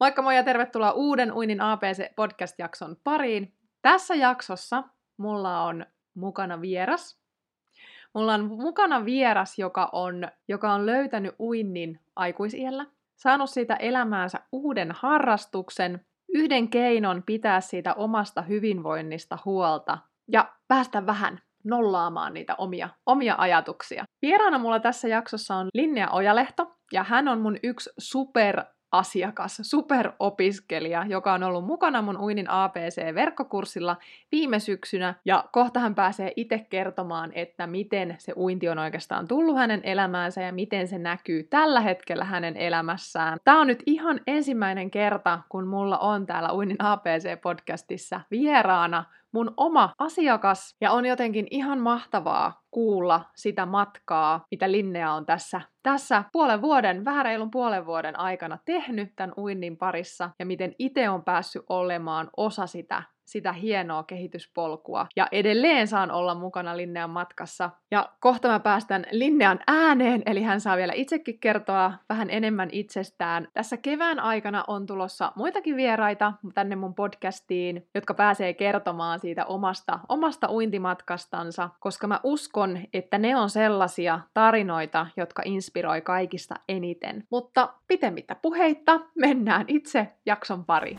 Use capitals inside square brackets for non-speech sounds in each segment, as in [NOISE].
Moikka moi ja tervetuloa uuden Uinin APC-podcast-jakson pariin. Tässä jaksossa mulla on mukana vieras. Mulla on mukana vieras, joka on, joka on löytänyt uinnin aikuisiellä, saanut siitä elämäänsä uuden harrastuksen, yhden keinon pitää siitä omasta hyvinvoinnista huolta ja päästä vähän nollaamaan niitä omia, omia ajatuksia. Vieraana mulla tässä jaksossa on Linnea Ojalehto, ja hän on mun yksi super asiakas, superopiskelija, joka on ollut mukana mun Uinin APC-verkkokurssilla viime syksynä, ja kohta hän pääsee itse kertomaan, että miten se uinti on oikeastaan tullut hänen elämäänsä ja miten se näkyy tällä hetkellä hänen elämässään. Tämä on nyt ihan ensimmäinen kerta, kun mulla on täällä Uinin APC-podcastissa vieraana mun oma asiakas, ja on jotenkin ihan mahtavaa kuulla sitä matkaa, mitä Linnea on tässä, tässä puolen vuoden, vähän reilun puolen vuoden aikana tehnyt tämän uinnin parissa, ja miten itse on päässyt olemaan osa sitä sitä hienoa kehityspolkua. Ja edelleen saan olla mukana Linnean matkassa. Ja kohta mä päästän Linnean ääneen, eli hän saa vielä itsekin kertoa vähän enemmän itsestään. Tässä kevään aikana on tulossa muitakin vieraita tänne mun podcastiin, jotka pääsee kertomaan siitä omasta, omasta uintimatkastansa, koska mä uskon, että ne on sellaisia tarinoita, jotka inspiroi kaikista eniten. Mutta pitemmittä puheitta, mennään itse jakson pariin.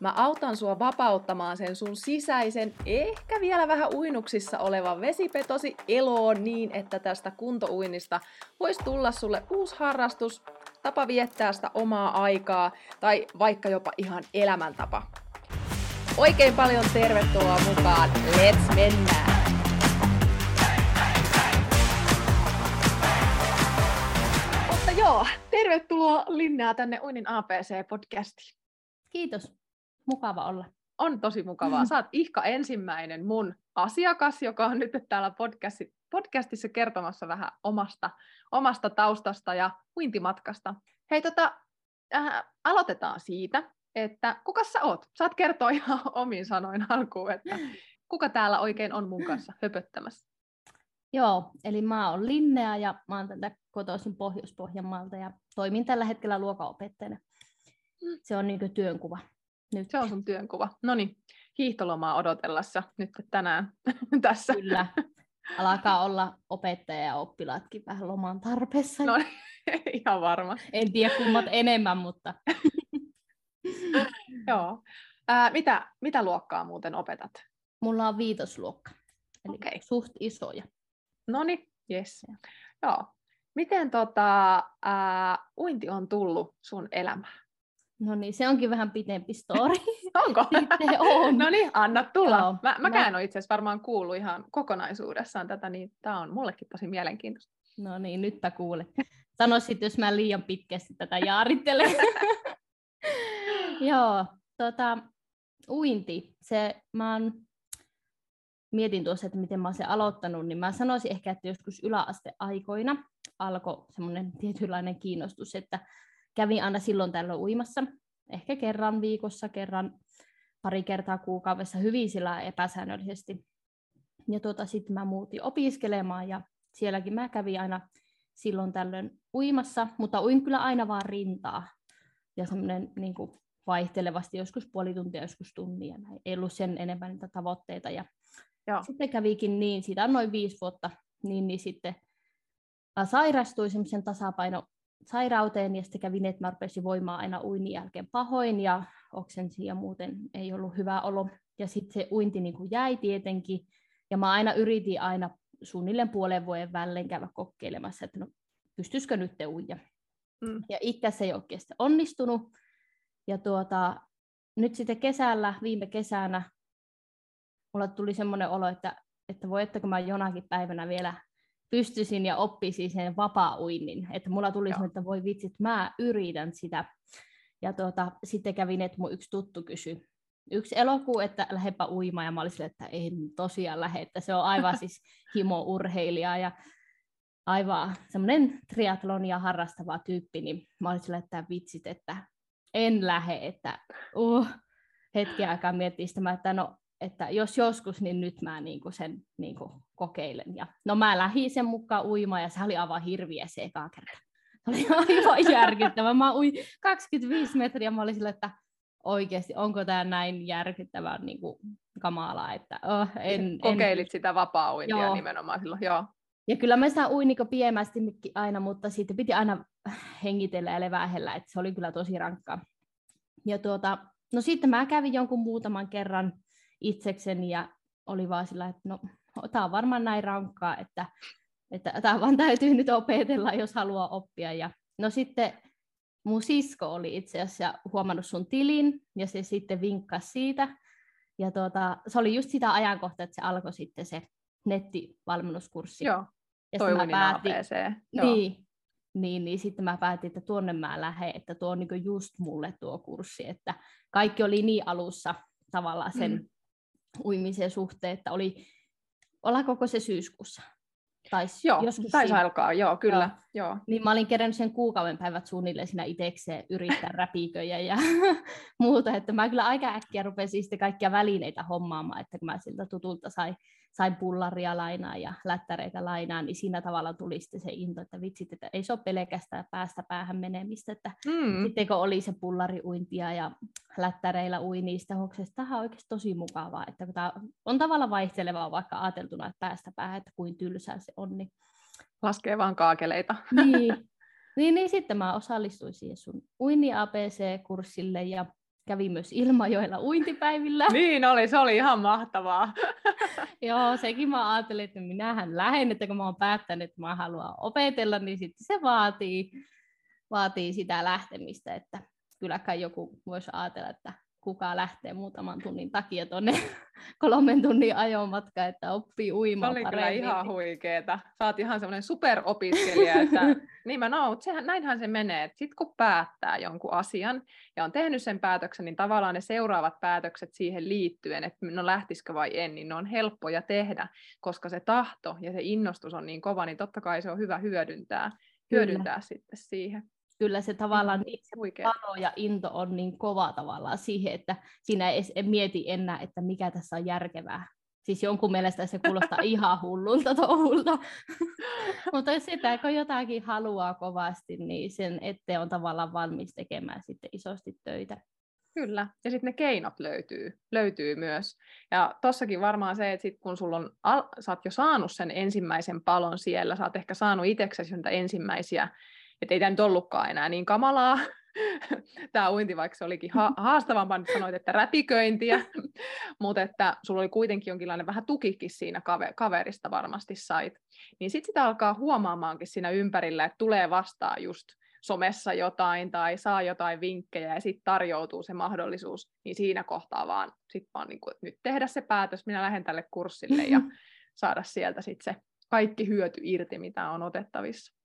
Mä autan sua vapauttamaan sen sun sisäisen, ehkä vielä vähän uinuksissa olevan vesipetosi eloon niin, että tästä kuntouinnista voisi tulla sulle uusi harrastus, tapa viettää sitä omaa aikaa tai vaikka jopa ihan elämäntapa. Oikein paljon tervetuloa mukaan. Let's mennään! Joo, tervetuloa Linnea tänne Uinin APC-podcastiin. Kiitos. Mukava olla. On tosi mukavaa. Saat Ihka ensimmäinen mun asiakas, joka on nyt täällä podcasti, podcastissa kertomassa vähän omasta, omasta taustasta ja uintimatkasta. Hei, tota, äh, aloitetaan siitä, että kuka sä oot? Saat kertoa ihan [LAUGHS] omin sanoin alkuun, että kuka täällä oikein on mun kanssa höpöttämässä? Joo, eli mä oon Linnea ja mä oon tätä kotoisin Pohjois-Pohjanmaalta ja toimin tällä hetkellä luokanopettajana. Mm. Se on niin työnkuva. Nyt. Se on sun työnkuva. No niin, hiihtolomaa odotellessa nyt tänään [LAUGHS] tässä. Kyllä. Alkaa olla opettaja ja oppilaatkin vähän loman tarpeessa. No [LAUGHS] ihan varma. En tiedä kummat enemmän, mutta... [LAUGHS] Joo. Ää, mitä, mitä luokkaa muuten opetat? Mulla on viitosluokka, eli okay. suht isoja. No niin, yes. Joo. Miten tota, ää, uinti on tullut sun elämään? No niin, se onkin vähän pitempi story. [LAUGHS] Onko? [LAUGHS] on. No niin, anna tulla. Joo, mä, mäkään mä... en ole itse asiassa varmaan kuullut ihan kokonaisuudessaan tätä, niin tämä on mullekin tosi mielenkiintoista. No niin, nytpä kuule. Sanoisit, jos mä liian pitkästi tätä jaarittelen. [LAUGHS] Joo, tota, uinti. Se, mä oon, mietin tuossa, että miten mä oon sen aloittanut, niin mä sanoisin ehkä, että joskus yläasteaikoina alkoi semmoinen tietynlainen kiinnostus, että kävin aina silloin tällöin uimassa, ehkä kerran viikossa, kerran pari kertaa kuukaudessa hyvin sillä epäsäännöllisesti. Ja tuota, sitten mä muutin opiskelemaan ja sielläkin mä kävin aina silloin tällöin uimassa, mutta uin kyllä aina vaan rintaa. Ja semmoinen niin vaihtelevasti, joskus puoli tuntia, joskus tunnia. Ei ollut sen enemmän niitä tavoitteita. Ja Joo. Sitten kävikin niin, siitä on noin viisi vuotta, niin, niin sitten sairastui semmoisen tasapaino sairauteen ja sitten kävi niin, että mä rupesin voimaan aina uinnin jälkeen pahoin ja oksensin ja muuten ei ollut hyvä olo. Ja sitten se uinti niin kuin jäi tietenkin ja mä aina yritin aina suunnilleen puolen vuoden välein käydä kokeilemassa, että no pystyisikö nyt te uija. Mm. Ja itse se ei oikein onnistunut. Ja tuota, nyt sitten kesällä, viime kesänä, mulla tuli semmoinen olo, että, että voi, että kun mä jonakin päivänä vielä pystyisin ja oppisin sen vapaa-uinnin. Että mulla tuli semmoinen, että voi vitsit, mä yritän sitä. Ja tuota, sitten kävin, että mun yksi tuttu kysyi yksi elokuu, että lähdepä uimaan, ja mä olin sille, että en tosiaan lähde, että se on aivan [LAUGHS] siis himo-urheilija, ja aivan semmoinen triatlonia harrastava tyyppi, niin mä olin sille, että vitsit, että en lähde, että uh, hetken aikaa miettii sitä, että no, että jos joskus, niin nyt mä niinku sen niinku kokeilen. Ja, no mä lähdin sen mukaan uimaan, ja se oli aivan hirviä se eka kerta. Se oli [LAUGHS] aivan järkyttävä. Mä uin 25 metriä, mä olin sille, että oikeasti, onko tämä näin järkyttävän niin kuin, kamalaa, että oh, en, Kokeilit en... sitä vapaa joo. nimenomaan silloin, joo. Ja kyllä mä sitä uin niin piemästi aina, mutta sitten piti aina hengitellä ja levähellä, että se oli kyllä tosi rankkaa. Ja tuota, no sitten mä kävin jonkun muutaman kerran itsekseni ja oli vaan sillä, että no tämä on varmaan näin rankkaa, että, että tämä vaan täytyy nyt opetella, jos haluaa oppia. Ja no sitten mun sisko oli itse asiassa huomannut sun tilin, ja se sitten vinkkasi siitä. Ja tuota, se oli just sitä ajankohtaa, että se alkoi sitten se nettivalmennuskurssi. Joo, ja toi mä päätin, ABC. Niin, niin, niin sitten mä päätin, että tuonne mä lähden, että tuo on niin just mulle tuo kurssi, että kaikki oli niin alussa tavallaan sen mm. Uimisen suhteen, että oli, koko se syyskuussa, Taisi joo, joskus taisi siinä. alkaa, joo, kyllä. Joo. joo. Niin mä olin kerännyt sen kuukauden päivät suunnilleen siinä itsekseen yrittää [LAUGHS] räpiköjä ja [LAUGHS] muuta, että mä kyllä aika äkkiä rupesin sitten kaikkia välineitä hommaamaan, että kun mä siltä tutulta sain sain pullaria lainaa ja lättäreitä lainaa, niin siinä tavalla tuli sitten se into, että vitsit, että ei se ole pelkästään päästä päähän menemistä, että mm. sitten kun oli se pullariuintia ja lättäreillä ui niistä huoksesta, tämä on oikeasti tosi mukavaa, että tämä on tavallaan vaihtelevaa vaikka ajateltuna, että päästä päähän, että kuin tylsää se on, niin Laskee vaan kaakeleita. Niin, [LAUGHS] niin, niin sitten mä osallistuin siihen sun uini ABC-kurssille ja kävi myös Ilmajoilla uintipäivillä. [LAUGHS] Niin oli, se oli ihan mahtavaa. [LAUGHS] Joo, sekin mä ajattelin, että minähän lähden, että kun mä oon päättänyt, että mä haluan opetella, niin sitten se vaatii, vaatii sitä lähtemistä, että kylläkään joku voisi ajatella, että kuka lähtee muutaman tunnin takia tuonne [LAUGHS] kolmen tunnin ajomatka, että oppii uimaan Se oli paremmin. kyllä ihan huikeeta. Sä oot ihan semmoinen superopiskelija, että niin mä no, sehän, näinhän se menee, että sit kun päättää jonkun asian ja on tehnyt sen päätöksen, niin tavallaan ne seuraavat päätökset siihen liittyen, että no lähtisikö vai en, niin ne on helppoja tehdä, koska se tahto ja se innostus on niin kova, niin totta kai se on hyvä hyödyntää, hyödyntää Kyllä. sitten siihen kyllä se tavallaan niin se palo ja into on niin kova tavallaan siihen, että siinä ei edes mieti enää, että mikä tässä on järkevää. Siis jonkun mielestä se kuulostaa [LAUGHS] ihan hullulta touhulta. [LAUGHS] Mutta jos sitä, kun jotakin haluaa kovasti, niin sen eteen on tavallaan valmis tekemään sitten isosti töitä. Kyllä, ja sitten ne keinot löytyy, löytyy myös. Ja tossakin varmaan se, että sit kun sulla on, al- sä oot jo saanut sen ensimmäisen palon siellä, sä oot ehkä saanut itseksesi niitä ensimmäisiä että ei tämä nyt ollutkaan enää niin kamalaa, [LAUGHS] tämä uinti, vaikka se olikin ha- [LAUGHS] haastavampaa, nyt sanoit, että räpiköintiä, [LAUGHS] mutta että sulla oli kuitenkin jonkinlainen vähän tukikin siinä kave- kaverista varmasti sait. Niin sitten sitä alkaa huomaamaankin siinä ympärillä, että tulee vastaan just somessa jotain tai saa jotain vinkkejä ja sitten tarjoutuu se mahdollisuus, niin siinä kohtaa vaan, sit vaan niin kuin, että nyt tehdä se päätös, minä lähden tälle kurssille ja saada sieltä sitten se kaikki hyöty irti, mitä on otettavissa.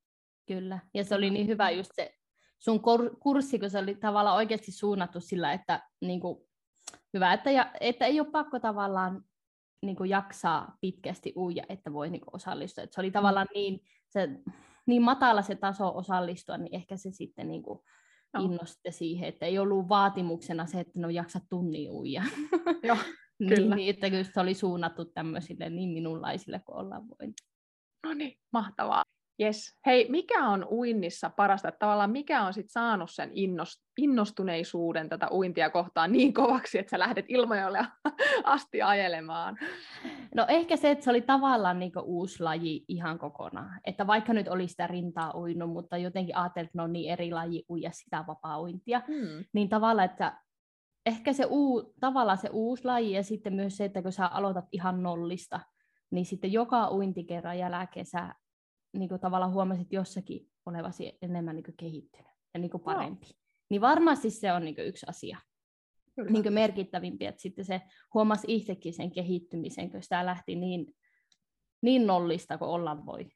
Kyllä, ja se oli niin hyvä just se sun kurssi, kun se oli tavallaan oikeasti suunnattu sillä, että niin kuin, hyvä, että, ja, että ei ole pakko tavallaan niin kuin jaksaa pitkästi uija, että voi niin kuin osallistua. Että se oli mm. tavallaan niin, se, niin matala se taso osallistua, niin ehkä se sitten niin kuin no. innosti siihen, että ei ollut vaatimuksena se, että no jaksa tunnin uija. [LAUGHS] Joo, [LAUGHS] niin, kyllä. niin, että kyllä se oli suunnattu tämmöisille niin minunlaisille kuin ollaan voin. No niin, mahtavaa. Yes. Hei, mikä on uinnissa parasta? Että tavallaan mikä on sit saanut sen innostuneisuuden tätä uintia kohtaan niin kovaksi, että sä lähdet Ilmajolle [LAUGHS] asti ajelemaan? No ehkä se, että se oli tavallaan niin uusi laji ihan kokonaan. Että vaikka nyt oli sitä rintaa uinut, mutta jotenkin ajattelin, että ne on niin eri laji uija sitä vapaa-uintia, hmm. niin tavallaan, että ehkä se uu, tavallaan se uusi laji ja sitten myös se, että kun sä aloitat ihan nollista, niin sitten joka uintikerran jälkeen sä niin kuin tavallaan huomasit jossakin olevasi enemmän niin kuin kehittynyt ja niin kuin parempi. No. Niin varmasti se on niin kuin yksi asia. Niin kuin merkittävimpi, että sitten se huomasi itsekin sen kehittymisen, kun sitä lähti niin, niin nollista kuin olla voi.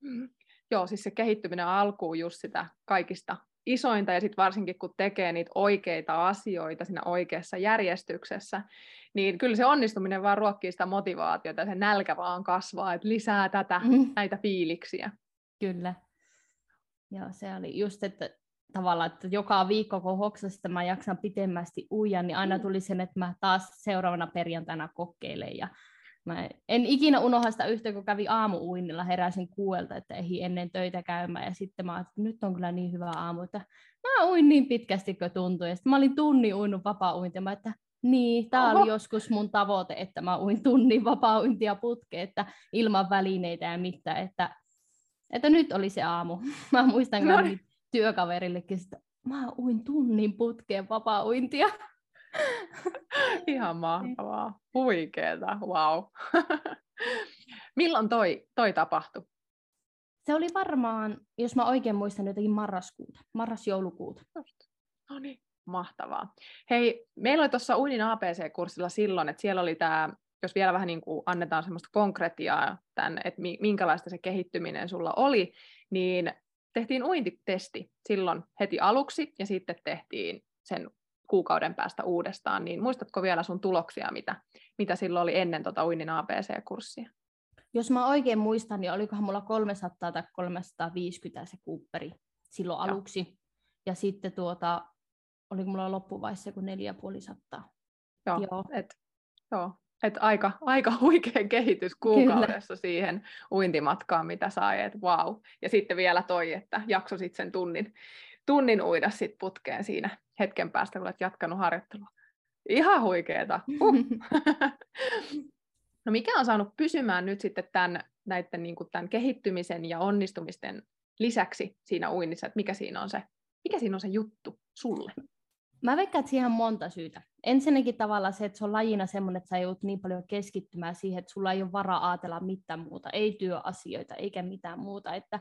Mm. Joo, siis se kehittyminen on alkuun just sitä kaikista isointa, ja sitten varsinkin kun tekee niitä oikeita asioita siinä oikeassa järjestyksessä, niin kyllä se onnistuminen vaan ruokkii sitä motivaatiota, ja se nälkä vaan kasvaa, että lisää tätä, mm. näitä fiiliksiä. Kyllä. Joo, se oli just, että tavallaan, että joka viikko kun hoksasi, että mä jaksan pitemmästi uija, niin aina mm. tuli sen, että mä taas seuraavana perjantaina kokeilen ja Mä en ikinä unohda sitä yhtä, kun kävi aamu-uinnilla, heräsin kuuelta, että ei ennen töitä käymään. Ja sitten mä että nyt on kyllä niin hyvä aamu, että mä uin niin pitkästi, kun tuntui. Ja sitten mä olin tunnin uinut vapaa-uintia. Mä että niin, tämä oli joskus mun tavoite, että mä uin tunnin vapaa-uintia putkeen, että ilman välineitä ja mitään. Että, että nyt oli se aamu. [LAUGHS] Mä muistan, no. Niin. työkaverillekin, että mä uin tunnin putkeen vapaa-uintia. [LAUGHS] Ihan mahtavaa. Huikeeta, wow. [LAUGHS] Milloin toi, toi tapahtui? Se oli varmaan, jos mä oikein muistan, jotenkin marraskuuta, marras-joulukuuta. No niin, mahtavaa. Hei, meillä oli tuossa Uinin APC-kurssilla silloin, että siellä oli tämä, jos vielä vähän niin kuin annetaan semmoista konkretiaa, tämän, että minkälaista se kehittyminen sulla oli, niin tehtiin uintitesti silloin heti aluksi ja sitten tehtiin sen kuukauden päästä uudestaan, niin muistatko vielä sun tuloksia, mitä, mitä silloin oli ennen tota uinnin ABC-kurssia? Jos mä oikein muistan, niin olikohan mulla 300 tai 350 se kuupperi silloin Joo. aluksi. Ja sitten tuota, oliko mulla loppuvaiheessa kuin 4500. Joo, joo. Et, joo. Et aika, aika [LAUGHS] huikea kehitys kuukaudessa Kyllä. siihen uintimatkaan, mitä sai, että wow. Ja sitten vielä toi, että jaksosit sen tunnin, tunnin uida sit putkeen siinä hetken päästä, kun olet jatkanut harjoittelua. Ihan huikeeta. Uh. [LAUGHS] no mikä on saanut pysymään nyt sitten tämän, näiden, niin kuin tämän kehittymisen ja onnistumisten lisäksi siinä uinnissa, että mikä siinä on se, mikä siinä on se juttu sulle? Mä veikkaan, että siihen on monta syytä. Ensinnäkin tavallaan se, että se on lajina semmoinen, että sä joudut niin paljon keskittymään siihen, että sulla ei ole varaa ajatella mitään muuta, ei työasioita eikä mitään muuta. Että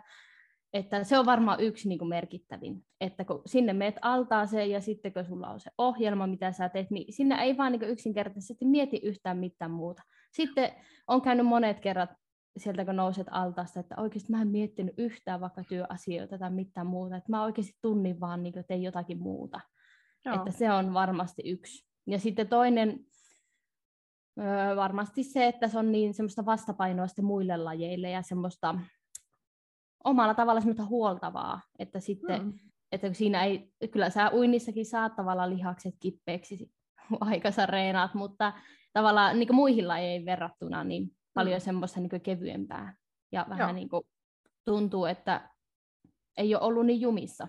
että se on varmaan yksi niin kuin merkittävin, että kun sinne meet altaaseen ja sitten kun sulla on se ohjelma, mitä sä teet, niin sinne ei vaan niin yksinkertaisesti mieti yhtään mitään muuta. Sitten on käynyt monet kerrat sieltä, kun nouset altaasta, että oikeasti mä en miettinyt yhtään vaikka työasioita tai mitään muuta, että mä oikeasti tunnin vaan niin tein jotakin muuta. Joo. Että se on varmasti yksi. Ja sitten toinen, öö, varmasti se, että se on niin semmoista vastapainoa muille lajeille ja semmoista omalla tavalla semmoista huoltavaa, että sitten, mm. että siinä ei, kyllä sä uinnissakin saat tavallaan lihakset kippeeksi, aika sä reenaat, mutta tavallaan niin muihin lajeihin verrattuna niin paljon mm. semmoista niin kevyempää. Ja vähän niin kuin tuntuu, että ei ole ollut niin jumissa.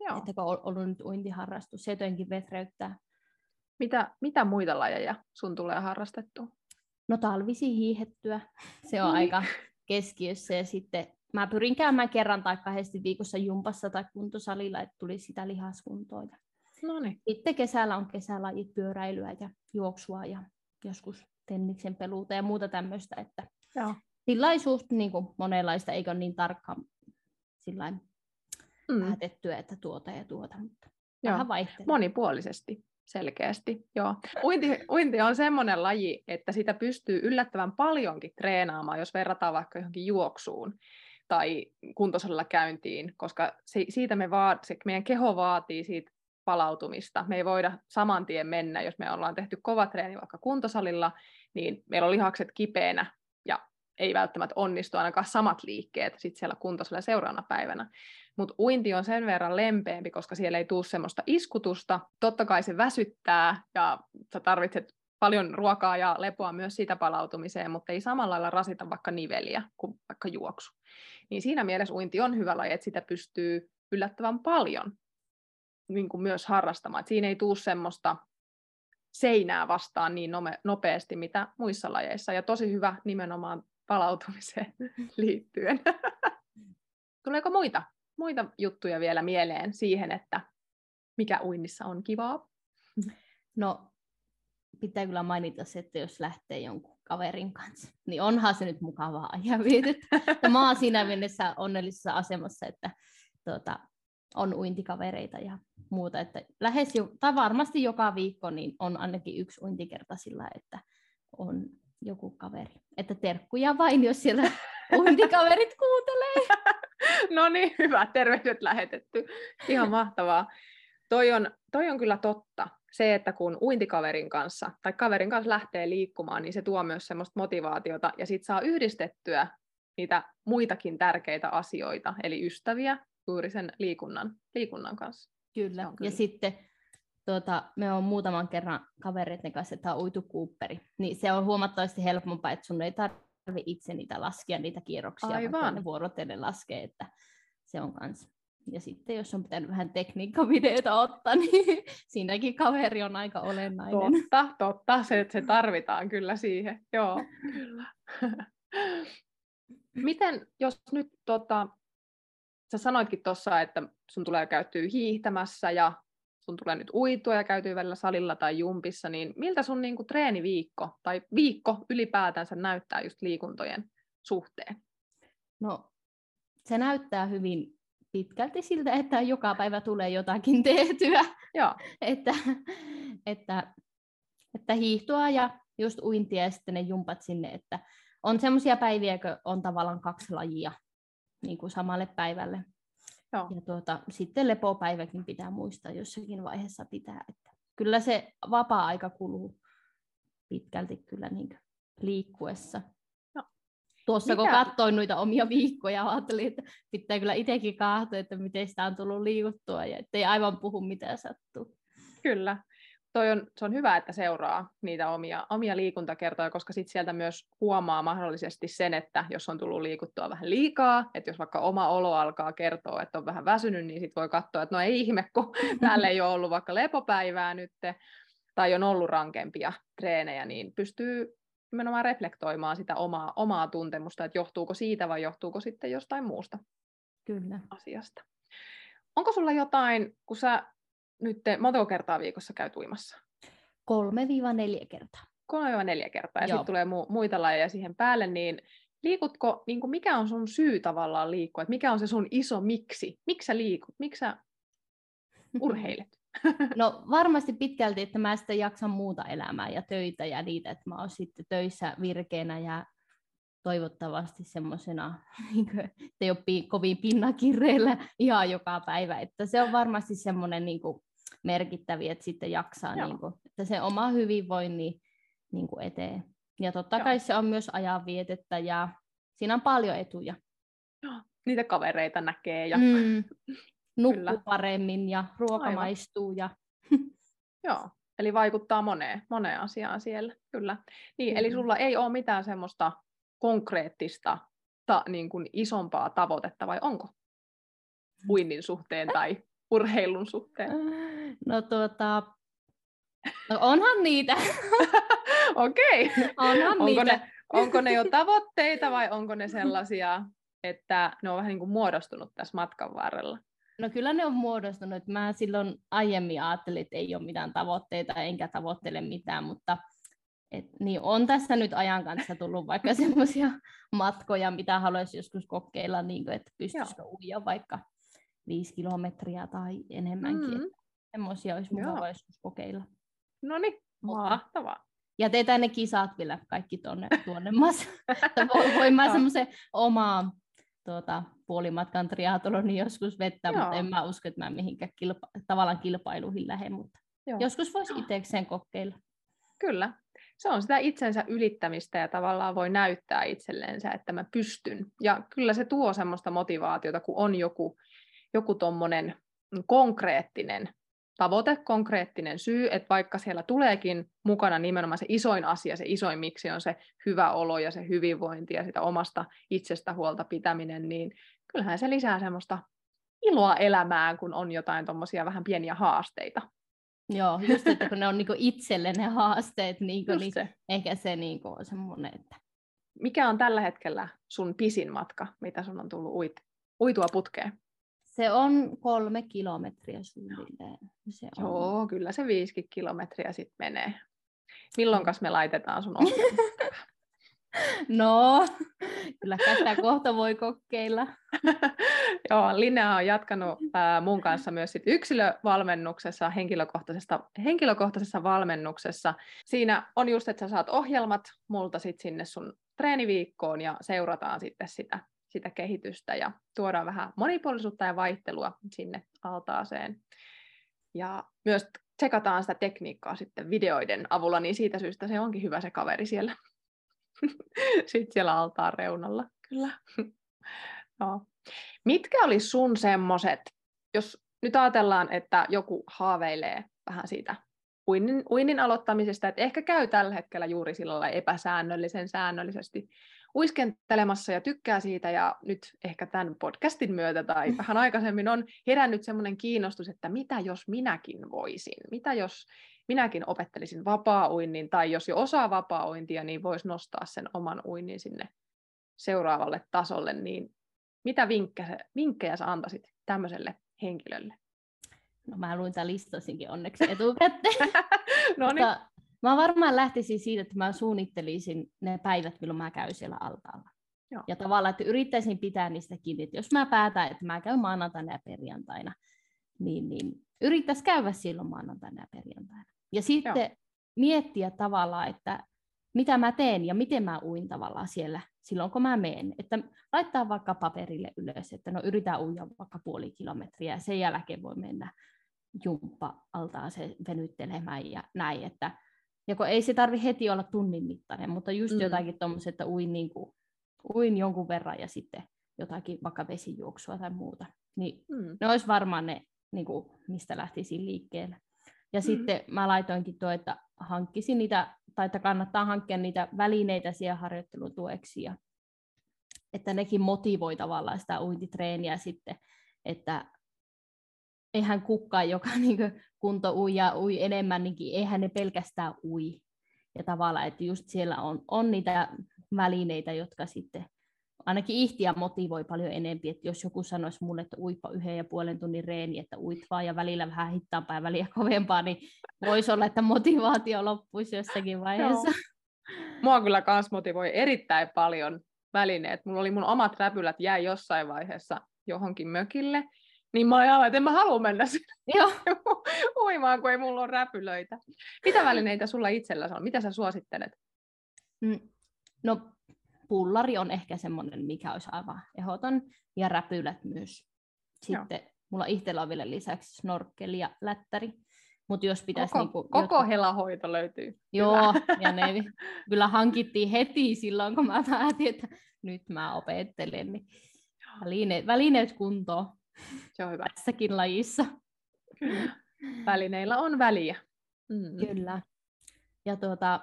Joo. Että kun on ollut nyt uintiharrastus, se jotenkin vetreyttää. Mitä, mitä muita lajeja sun tulee harrastettua? No talvisi hiihettyä, [LAUGHS] se on [LAUGHS] aika keskiössä ja sitten mä pyrin käymään kerran tai kahdesti viikossa jumpassa tai kuntosalilla, että tuli sitä lihaskuntoa. Noniin. Sitten kesällä on kesälajit pyöräilyä ja juoksua ja joskus tenniksen peluuta ja muuta tämmöistä, että Joo. tilaisuus niin kuin monenlaista, eikä ole niin tarkkaan sillain mm. päätettyä, että tuota ja tuota, mutta Joo. vähän vaihtelee. Monipuolisesti selkeästi, joo. Uinti, uinti on semmoinen laji, että sitä pystyy yllättävän paljonkin treenaamaan, jos verrataan vaikka johonkin juoksuun tai kuntosalilla käyntiin, koska se, siitä me vaat, se meidän keho vaatii siitä palautumista. Me ei voida saman tien mennä, jos me ollaan tehty kova treeni vaikka kuntosalilla, niin meillä on lihakset kipeänä ja ei välttämättä onnistu ainakaan samat liikkeet sitten siellä kuntosalilla seuraavana päivänä. Mutta uinti on sen verran lempeämpi, koska siellä ei tule semmoista iskutusta. Totta kai se väsyttää ja sä tarvitset paljon ruokaa ja lepoa myös siitä palautumiseen, mutta ei samalla lailla rasita vaikka niveliä kuin vaikka juoksu. Niin siinä mielessä uinti on hyvä laji, että sitä pystyy yllättävän paljon niin kuin myös harrastamaan. Et siinä ei tule semmoista seinää vastaan niin nopeasti, mitä muissa lajeissa. Ja tosi hyvä nimenomaan palautumiseen [LAUGHS] liittyen. [LAUGHS] Tuleeko muita, muita juttuja vielä mieleen siihen, että mikä uinnissa on kivaa? No pitää kyllä mainita se, että jos lähtee jonkun kaverin kanssa, niin onhan se nyt mukavaa [LAUGHS] ja vietettä. Mä oon siinä mielessä onnellisessa asemassa, että tuota, on uintikavereita ja muuta. Että lähes jo, tai varmasti joka viikko niin on ainakin yksi uintikerta sillä, että on joku kaveri. Että terkkuja vain, jos siellä [LAUGHS] uintikaverit kuuntelee. no niin, hyvä. Terveiset lähetetty. Ihan mahtavaa. Toi on, toi on kyllä totta. Se, että kun uintikaverin kanssa tai kaverin kanssa lähtee liikkumaan, niin se tuo myös semmoista motivaatiota ja sit saa yhdistettyä niitä muitakin tärkeitä asioita, eli ystäviä juuri sen liikunnan, liikunnan kanssa. Kyllä. kyllä. Ja sitten tuota, me on muutaman kerran kavereiden kanssa, että on uitu Cooperi, niin se on huomattavasti helpompaa, että sun ei tarvitse itse niitä laskea, niitä kierroksia, Aivan. vaan ne vuorotellen laskee, että se on kans. Ja sitten jos on pitänyt vähän tekniikkavideoita ottaa, [LAUGHS] niin siinäkin kaveri on aika olennainen. Totta, totta. Se, se tarvitaan kyllä siihen. Joo, kyllä. [LAUGHS] Miten, jos nyt tota, sä sanoitkin tuossa, että sun tulee käyttyä hiihtämässä ja sun tulee nyt uitua ja käytyy välillä salilla tai jumpissa, niin miltä sun niin kuin, treeniviikko tai viikko ylipäätänsä näyttää just liikuntojen suhteen? No, se näyttää hyvin pitkälti siltä, että joka päivä tulee jotakin tehtyä. Joo. että, että, että hiihtoa ja just uintia ja sitten ne jumpat sinne, että on semmoisia päiviä, kun on tavallaan kaksi lajia niin kuin samalle päivälle. Joo. Ja tuota, sitten lepopäiväkin pitää muistaa jossakin vaiheessa pitää. Että kyllä se vapaa-aika kuluu pitkälti kyllä niin liikkuessa. Tuossa Mikä? kun katsoin noita omia viikkoja, ajattelin, että pitää kyllä itsekin kahtoa, että miten sitä on tullut liikuttua ja ettei aivan puhu mitä sattuu. Kyllä toi on, se on hyvä, että seuraa niitä omia, omia liikuntakertoja, koska sit sieltä myös huomaa mahdollisesti sen, että jos on tullut liikuttua vähän liikaa, että jos vaikka oma olo alkaa kertoa, että on vähän väsynyt, niin sit voi katsoa, että no ei ihme, kun [LAUGHS] täällä ei ole ollut vaikka lepopäivää nyt, tai on ollut rankempia treenejä, niin pystyy nimenomaan reflektoimaan sitä omaa, omaa tuntemusta, että johtuuko siitä vai johtuuko sitten jostain muusta Kyllä. asiasta. Onko sulla jotain, kun sä nyt montako kertaa viikossa käyt uimassa? 3-4 kertaa. 3-4 kertaa ja sitten tulee mu- muita lajeja siihen päälle, niin liikutko, niin kuin mikä on sun syy tavallaan liikkua, että mikä on se sun iso miksi, miksi sä liikut, miksi sä [LAUGHS] urheilet? No varmasti pitkälti, että mä sitten jaksan muuta elämää ja töitä ja niitä, että mä oon sitten töissä virkeänä ja toivottavasti semmoisena, [LAUGHS] niin että ei ole kovin pinnakirreillä ihan joka päivä. Että se on varmasti semmoinen niin kuin, merkittäviä, että sitten jaksaa, niin kuin, että se oma hyvinvointi niin kuin eteen. Ja totta Joo. kai se on myös ajanvietettä ja siinä on paljon etuja. Joo. Niitä kavereita näkee ja mm. Nukkuu paremmin ja ruoka Aivan. maistuu. Ja... [LAUGHS] Joo, eli vaikuttaa moneen, moneen asiaan siellä, kyllä. Niin, mm. Eli sulla ei ole mitään semmoista konkreettista ta, niin kuin isompaa tavoitetta vai onko? Uinnin suhteen tai urheilun suhteen? [LAUGHS] No tuota, no onhan niitä. [LAUGHS] Okei. Okay. Onhan onko niitä. Ne, onko ne jo tavoitteita vai onko ne sellaisia, että ne on vähän niin kuin muodostunut tässä matkan varrella? No kyllä ne on muodostunut. Mä silloin aiemmin ajattelin, että ei ole mitään tavoitteita enkä tavoittele mitään, mutta et, niin on tässä nyt ajan kanssa tullut vaikka [LAUGHS] semmoisia matkoja, mitä haluaisi joskus kokeilla, niin kuin, että pystyisikö uija vaikka viisi kilometriä tai enemmänkin. Mm-hmm. Semmoisia olisi mukava joskus kokeilla. No niin, mahtavaa. Ja teetään ne kisat vielä kaikki tuonne tuonnemmas. [LAUGHS] Voin mä semmoisen omaa tuota, puolimatkan triathloni joskus vettää, Joo. mutta en mä usko, että mä mihinkään kilpa- tavallaan kilpailuihin lähden, mutta Joo. joskus voisi itsekseen kokeilla. Kyllä. Se on sitä itsensä ylittämistä ja tavallaan voi näyttää itselleensä, että mä pystyn. Ja kyllä se tuo semmoista motivaatiota, kun on joku, joku tommonen konkreettinen tavoite, konkreettinen syy, että vaikka siellä tuleekin mukana nimenomaan se isoin asia, se isoin miksi on se hyvä olo ja se hyvinvointi ja sitä omasta itsestä huolta pitäminen, niin kyllähän se lisää semmoista iloa elämään, kun on jotain tuommoisia vähän pieniä haasteita. Joo, just että kun ne on niinku itselle ne haasteet, niinku, niin se. ehkä se niinku on semmoinen, että... Mikä on tällä hetkellä sun pisin matka, mitä sun on tullut uit, uitua putkeen? Se on kolme kilometriä suunnilleen. Se on. Joo, kyllä se viisikin kilometriä sitten menee. Milloin me laitetaan sun [LAUGHS] No, kyllä tätä kohta voi kokeilla. [LAUGHS] Joo, Linnea on jatkanut ää, mun kanssa myös sit yksilövalmennuksessa, henkilökohtaisessa, henkilökohtaisessa valmennuksessa. Siinä on just, että sä saat ohjelmat multa sit sinne sun treeniviikkoon ja seurataan sitten sitä, sitä kehitystä ja tuodaan vähän monipuolisuutta ja vaihtelua sinne altaaseen. Ja myös tsekataan sitä tekniikkaa sitten videoiden avulla, niin siitä syystä se onkin hyvä se kaveri siellä, [LAUGHS] sitten siellä altaan reunalla. Kyllä. [LAUGHS] no. Mitkä oli sun semmoset, jos nyt ajatellaan, että joku haaveilee vähän siitä uinnin, uinnin aloittamisesta, että ehkä käy tällä hetkellä juuri sillä epäsäännöllisen säännöllisesti uiskentelemassa ja tykkää siitä ja nyt ehkä tämän podcastin myötä tai [LAUGHS] vähän aikaisemmin on herännyt semmoinen kiinnostus, että mitä jos minäkin voisin, mitä jos minäkin opettelisin vapaa-uinnin tai jos jo osaa vapaa-uintia, niin voisi nostaa sen oman uinnin sinne seuraavalle tasolle, niin mitä vinkkejä, vinkkejä sä antaisit tämmöiselle henkilölle? No mä luin tämän listasinkin onneksi etukäteen. [LAUGHS] no niin. Mä varmaan lähtisin siitä, että mä suunnittelisin ne päivät, milloin mä käyn siellä altaalla. Joo. Ja tavallaan, että yrittäisin pitää niistä kiinni. Että jos mä päätän, että mä käyn maanantaina ja perjantaina, niin, niin yrittäisi käydä silloin maanantaina ja perjantaina. Ja sitten Joo. miettiä tavallaan, että mitä mä teen ja miten mä uin tavallaan siellä silloin, kun mä menen. Että laittaa vaikka paperille ylös, että no yritän uida vaikka puoli kilometriä ja sen jälkeen voi mennä jumppa altaan se venyttelemään ja näin. Että, ja kun ei se tarvi heti olla tunnin mittainen, mutta just mm. jotakin tuommoista, että uin, niin kuin, uin jonkun verran ja sitten jotakin vaikka vesijuoksua tai muuta. Niin mm. ne olisi varmaan ne, niin kuin, mistä lähtisin liikkeelle. Ja mm. sitten mä laitoinkin tuo, että hankkisin niitä, tai että kannattaa hankkia niitä välineitä siihen harjoittelun tueksi, ja että nekin motivoi tavallaan sitä uintitreeniä sitten, että eihän kukaan, joka [LAUGHS] niin kunto ui ja ui enemmän, niin eihän ne pelkästään ui. Ja tavallaan, että just siellä on, on niitä välineitä, jotka sitten ainakin ihtiä motivoi paljon enemmän, että jos joku sanoisi mulle, että uipa yhden ja puolen tunnin reeni, että uit vaan ja välillä vähän hittaampaa ja väliä [LAUGHS] kovempaa, niin voisi olla, että motivaatio loppuisi jossakin vaiheessa. Joo. Mua kyllä kans motivoi erittäin paljon välineet. Mulla oli mun omat räpylät jäi jossain vaiheessa johonkin mökille, niin mä ajattelin, että en mä halua mennä sinne Joo. [LAUGHS] uimaan, kun ei mulla ole räpylöitä. Mitä välineitä sulla itselläsi on? Mitä sä suosittelet? Mm. No pullari on ehkä semmoinen, mikä olisi aivan ehdoton, ja räpylät myös. Sitten Joo. mulla itsellä on vielä lisäksi snorkkeli ja lättäri. Mutta jos pitäisi... Koko, niinku, koko jotka... helahoito löytyy. Joo, [LAUGHS] ja ne kyllä hankittiin heti silloin, kun mä päätin, että nyt mä opettelen. Niin välineet, välineet kuntoon. Se on hyvä. Tässäkin lajissa. Kyllä. Välineillä on väliä. Mm. Kyllä. Ja tuota,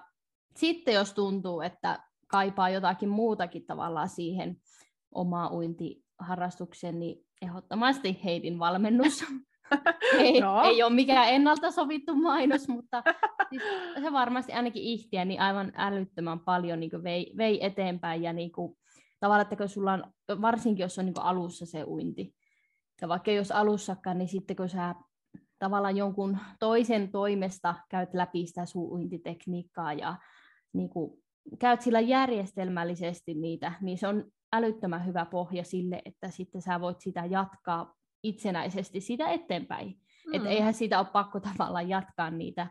sitten jos tuntuu, että kaipaa jotakin muutakin tavallaan siihen omaa uintiharrastukseen, niin ehdottomasti Heidin valmennus. [LAUGHS] ei, no. ei ole mikään ennalta sovittu mainos, mutta siis se varmasti ainakin ihtiä niin aivan älyttömän paljon niin vei, vei eteenpäin. Ja niin kuin, tavallaan, että kun sulla on, varsinkin jos on niin alussa se uinti, ja vaikka jos alussakaan, niin sitten kun sä tavallaan jonkun toisen toimesta käyt läpi sitä sun uintitekniikkaa ja niin kuin käyt sillä järjestelmällisesti niitä, niin se on älyttömän hyvä pohja sille, että sitten sä voit sitä jatkaa itsenäisesti sitä eteenpäin. Mm. Että eihän siitä ole pakko tavallaan jatkaa niitä,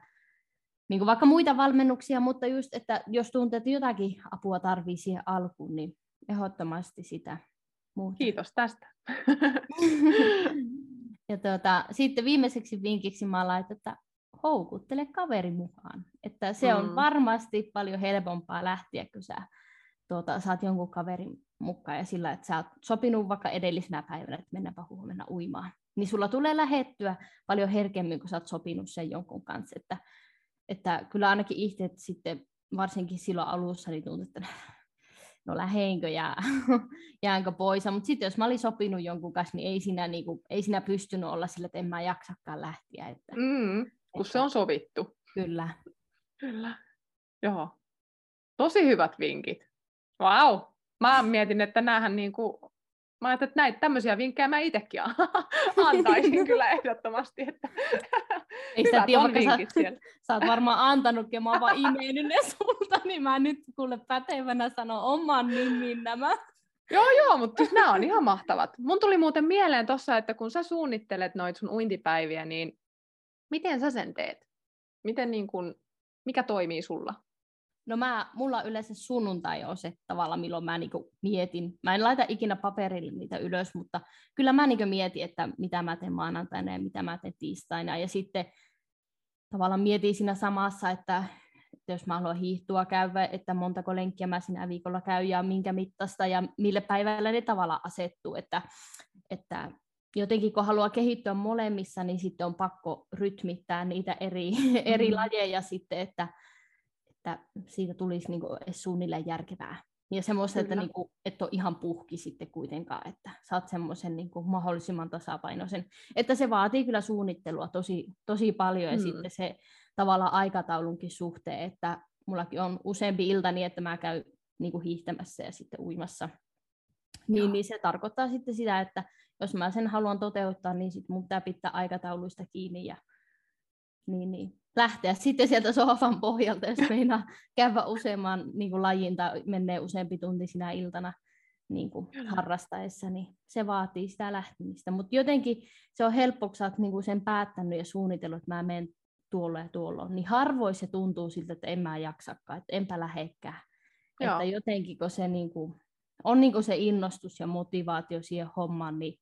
niin kuin vaikka muita valmennuksia, mutta just, että jos tuntuu, että jotakin apua tarvii siihen alkuun, niin ehdottomasti sitä muuta. Kiitos tästä. [LAUGHS] ja tuota, sitten viimeiseksi vinkiksi mä laitan, että houkuttele kaveri mukaan. Että se on mm. varmasti paljon helpompaa lähteä, kun sä tuota, saat jonkun kaverin mukaan ja sillä, että sä oot sopinut vaikka edellisenä päivänä, että mennäänpä huomenna uimaan. Niin sulla tulee lähettyä paljon herkemmin, kun sä oot sopinut sen jonkun kanssa. Että, että kyllä ainakin itse sitten varsinkin silloin alussa niin tuntui, että [LAUGHS] no läheinkö ja [LAUGHS] jäänkö pois. Mutta sitten jos mä olin sopinut jonkun kanssa, niin ei siinä, niin kuin, ei siinä pystynyt olla sillä, että en mä jaksakaan lähteä. Että, mm, kun että, se on sovittu. Kyllä. Kyllä. Joo. Tosi hyvät vinkit. Wow. Mä mietin, että näähän niin kuin, mä ajattelin, että näitä tämmöisiä vinkkejä mä itsekin [LAUGHS] antaisin [LAUGHS] kyllä ehdottomasti. Että Ei sitä tiedä, vaikka sä, siellä. [LAUGHS] sä oot varmaan antanutkin, mä oon vaan imeennyt ne sulta, niin mä nyt kuule pätevänä sanon oman nimin nämä. Joo, joo, mutta siis nämä on ihan mahtavat. Mun tuli muuten mieleen tuossa, että kun sä suunnittelet noita sun uintipäiviä, niin miten sä sen teet? Miten niin kun, mikä toimii sulla? No mä, mulla yleensä sunnuntai on se tavalla, milloin mä niinku mietin. Mä en laita ikinä paperille niitä ylös, mutta kyllä mä niinku mietin, että mitä mä teen maanantaina ja mitä mä teen tiistaina. Ja sitten tavallaan mietin siinä samassa, että, että jos mä haluan hiihtua käydä, että montako lenkkiä mä sinä viikolla käyn ja minkä mittaista ja mille päivällä ne tavalla asettuu. Että, että jotenkin kun haluaa kehittyä molemmissa, niin sitten on pakko rytmittää niitä eri, [LAUGHS] eri mm. lajeja sitten, että, että siitä tulisi niin kuin suunnilleen järkevää. Ja semmoista, että, niin kuin, et ole ihan puhki sitten kuitenkaan, että saat semmoisen niin kuin mahdollisimman tasapainoisen. Että se vaatii kyllä suunnittelua tosi, tosi paljon ja mm. sitten se tavallaan aikataulunkin suhteen, että mullakin on useampi ilta niin, että mä käyn niin kuin hiihtämässä ja sitten uimassa. Niin, niin se tarkoittaa sitten sitä, että jos mä sen haluan toteuttaa, niin sitten mun pitää pitää aikatauluista kiinni ja niin, niin, lähteä sitten sieltä sohvan pohjalta, jos meinaa [LAUGHS] käydä useamman niin kuin lajin tai menee useampi tunti sinä iltana niin kuin harrastaessa, niin se vaatii sitä lähtemistä. Mutta jotenkin se on helppo, kun sä oot niin kuin sen päättänyt ja suunnitellut, että mä menen tuolla ja tuolla, niin harvoin se tuntuu siltä, että en mä jaksakaan, että enpä lähekkää. Että jotenkin, kun se niin kuin, on niin kuin se innostus ja motivaatio siihen hommaan, niin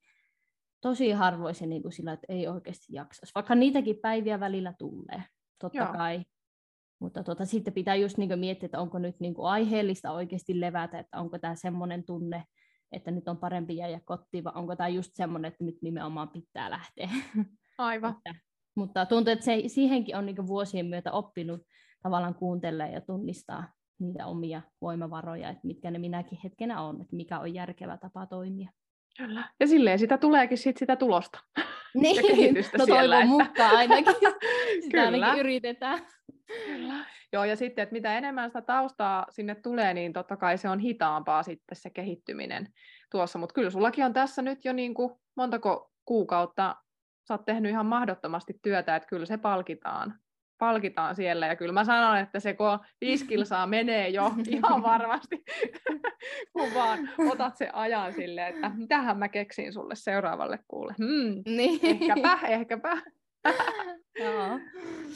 tosi harvoin se niin kuin sillä, että ei oikeasti jaksaisi. Vaikka niitäkin päiviä välillä tulee, totta Joo. kai. Mutta tota, sitten pitää just niin miettiä, että onko nyt niin aiheellista oikeasti levätä, että onko tämä semmoinen tunne, että nyt on parempi jäädä kotiin, vai onko tämä just semmoinen, että nyt nimenomaan pitää lähteä. [LAUGHS] Aivan. että, mutta tuntuu, että se, siihenkin on niin vuosien myötä oppinut tavallaan kuuntelemaan ja tunnistaa niitä omia voimavaroja, että mitkä ne minäkin hetkenä on, että mikä on järkevä tapa toimia. Kyllä. Ja silleen sitä tuleekin sit sitä tulosta. Niin, no siellä, toivon että... mukaan ainakin. [LAUGHS] sitä Kyllä. ainakin yritetään. Kyllä. Joo, ja sitten, että mitä enemmän sitä taustaa sinne tulee, niin totta kai se on hitaampaa sitten se kehittyminen tuossa. Mutta kyllä sullakin on tässä nyt jo niin kuin montako kuukautta, sä oot tehnyt ihan mahdottomasti työtä, että kyllä se palkitaan palkitaan siellä. Ja kyllä mä sanon, että se kun viisi kilsaa [LAUGHS] menee jo ihan varmasti, [LAUGHS] kun vaan otat se ajan sille, että mitähän mä keksin sulle seuraavalle kuulle. Hmm, niin. Ehkäpä, ehkäpä. [LAUGHS] Joo.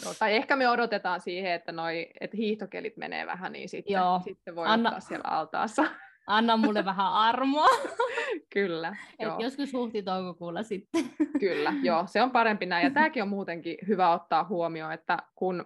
No, tai ehkä me odotetaan siihen, että, noi, että hiihtokelit menee vähän, niin sitten, Joo. sitten voi Anna... ottaa siellä altaassa. Anna mulle vähän armoa. [LAUGHS] Kyllä. Et joo. joskus huhti-toukokuulla sitten. Kyllä, [LAUGHS] joo, se on parempi näin. Ja tämäkin on muutenkin hyvä ottaa huomioon, että kun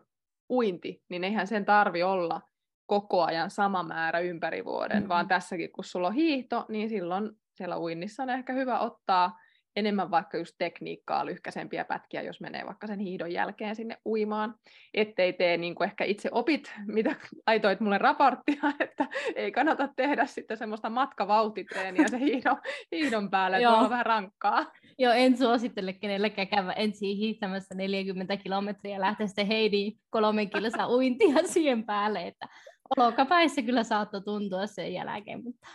uinti, niin eihän sen tarvi olla koko ajan sama määrä ympäri vuoden, mm-hmm. vaan tässäkin kun sulla on hiihto, niin silloin siellä uinnissa on ehkä hyvä ottaa enemmän vaikka just tekniikkaa, lyhkäisempiä pätkiä, jos menee vaikka sen hiidon jälkeen sinne uimaan, ettei tee niin kuin ehkä itse opit, mitä laitoit mulle raporttia, [LAUGHS] että ei kannata tehdä sitten semmoista matkavauhtitreeniä se hiidon, hiidon päälle, että on vähän rankkaa. Joo, en suosittele kenellekään käydä ensin hiihtämässä 40 kilometriä ja lähteä sitten Heidi kolme kilsa [LAUGHS] uintia siihen päälle, että olokapäissä kyllä saattoi tuntua sen jälkeen, mutta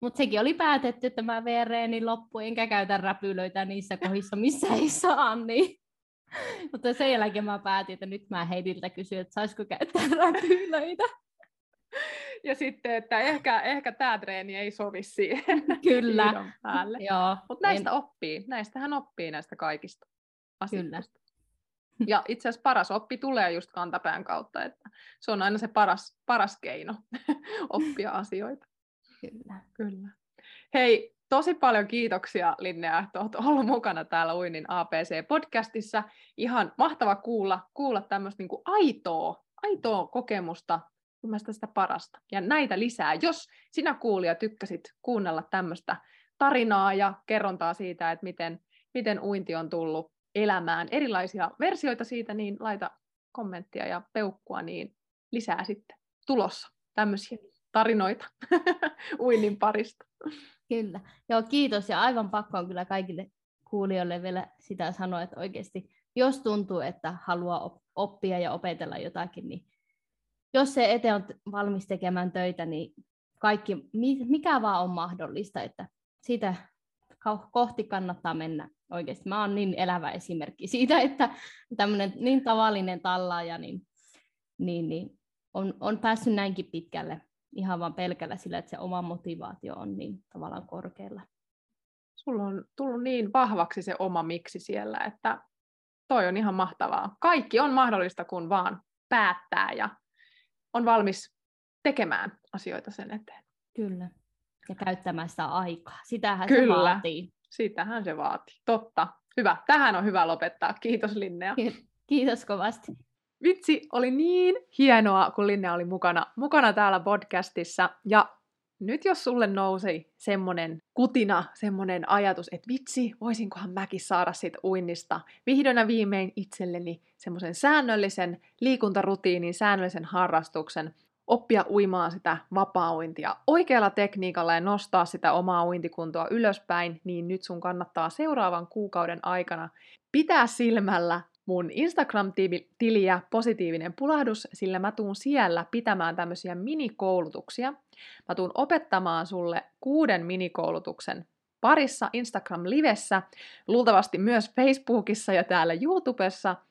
mutta sekin oli päätetty, että mä veen reenin loppuun, enkä käytä räpylöitä niissä kohdissa, missä ei saa. Niin. Mutta sen jälkeen mä päätin, että nyt mä Heidiltä kysyin, että saisiko käyttää räpylöitä. Ja sitten, että ehkä, ehkä tämä treeni ei sovi siihen Kyllä. päälle. Mutta näistä en... oppii, näistähän oppii näistä kaikista asioista. Kyllä. Ja itse asiassa paras oppi tulee just kantapään kautta, että se on aina se paras, paras keino [LAUGHS] oppia asioita. Kyllä. Kyllä. Hei, tosi paljon kiitoksia Linnea, että olet ollut mukana täällä Uinnin APC-podcastissa. Ihan mahtava kuulla, kuulla tämmöistä niin aitoa, aitoa kokemusta, mielestäni sitä parasta. Ja näitä lisää, jos sinä kuulija tykkäsit kuunnella tämmöistä tarinaa ja kerrontaa siitä, että miten, miten uinti on tullut elämään, erilaisia versioita siitä, niin laita kommenttia ja peukkua, niin lisää sitten tulossa tämmöisiä tarinoita [LAUGHS] uinnin parista. Kyllä. Joo, kiitos. Ja aivan pakko on kyllä kaikille kuulijoille vielä sitä sanoa, että oikeasti jos tuntuu, että haluaa oppia ja opetella jotakin, niin jos se eteen on valmis tekemään töitä, niin kaikki, mikä vaan on mahdollista, että siitä kohti kannattaa mennä oikeasti. Mä oon niin elävä esimerkki [LAUGHS] siitä, että tämmöinen niin tavallinen tallaaja niin, niin, niin on, on päässyt näinkin pitkälle ihan vain pelkällä sillä, että se oma motivaatio on niin tavallaan korkealla. Sulla on tullut niin vahvaksi se oma miksi siellä, että toi on ihan mahtavaa. Kaikki on mahdollista, kun vaan päättää ja on valmis tekemään asioita sen eteen. Kyllä. Ja käyttämään sitä aikaa. Sitähän Kyllä. se vaatii. Sitähän se vaatii. Totta. Hyvä. Tähän on hyvä lopettaa. Kiitos Linnea. Kiitos kovasti. Vitsi, oli niin hienoa, kun Linnea oli mukana, mukana täällä podcastissa. Ja nyt jos sulle nousi semmonen kutina, semmonen ajatus, että vitsi, voisinkohan mäkin saada siitä uinnista vihdoin ja viimein itselleni semmoisen säännöllisen liikuntarutiinin, säännöllisen harrastuksen, oppia uimaan sitä vapaa-uintia oikealla tekniikalla ja nostaa sitä omaa uintikuntoa ylöspäin, niin nyt sun kannattaa seuraavan kuukauden aikana pitää silmällä mun Instagram-tiliä Positiivinen pulahdus, sillä mä tuun siellä pitämään tämmöisiä minikoulutuksia. Mä tuun opettamaan sulle kuuden minikoulutuksen parissa Instagram-livessä, luultavasti myös Facebookissa ja täällä YouTubessa –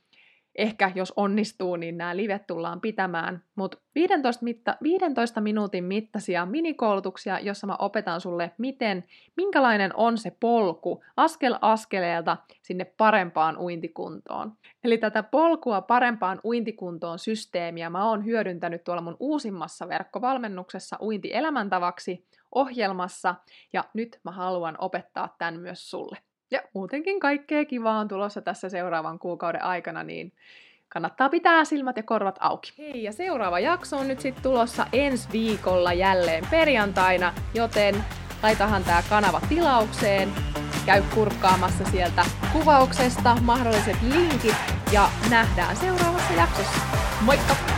ehkä jos onnistuu, niin nämä livet tullaan pitämään, mutta 15, mitta, 15 minuutin mittaisia minikoulutuksia, jossa mä opetan sulle, miten, minkälainen on se polku askel askeleelta sinne parempaan uintikuntoon. Eli tätä polkua parempaan uintikuntoon systeemiä mä oon hyödyntänyt tuolla mun uusimmassa verkkovalmennuksessa Uinti elämäntavaksi ohjelmassa, ja nyt mä haluan opettaa tämän myös sulle. Ja muutenkin kaikkea kivaa on tulossa tässä seuraavan kuukauden aikana, niin kannattaa pitää silmät ja korvat auki. Hei, ja seuraava jakso on nyt sitten tulossa ensi viikolla jälleen perjantaina, joten laitahan tämä kanava tilaukseen, käy kurkkaamassa sieltä kuvauksesta mahdolliset linkit ja nähdään seuraavassa jaksossa. Moikka!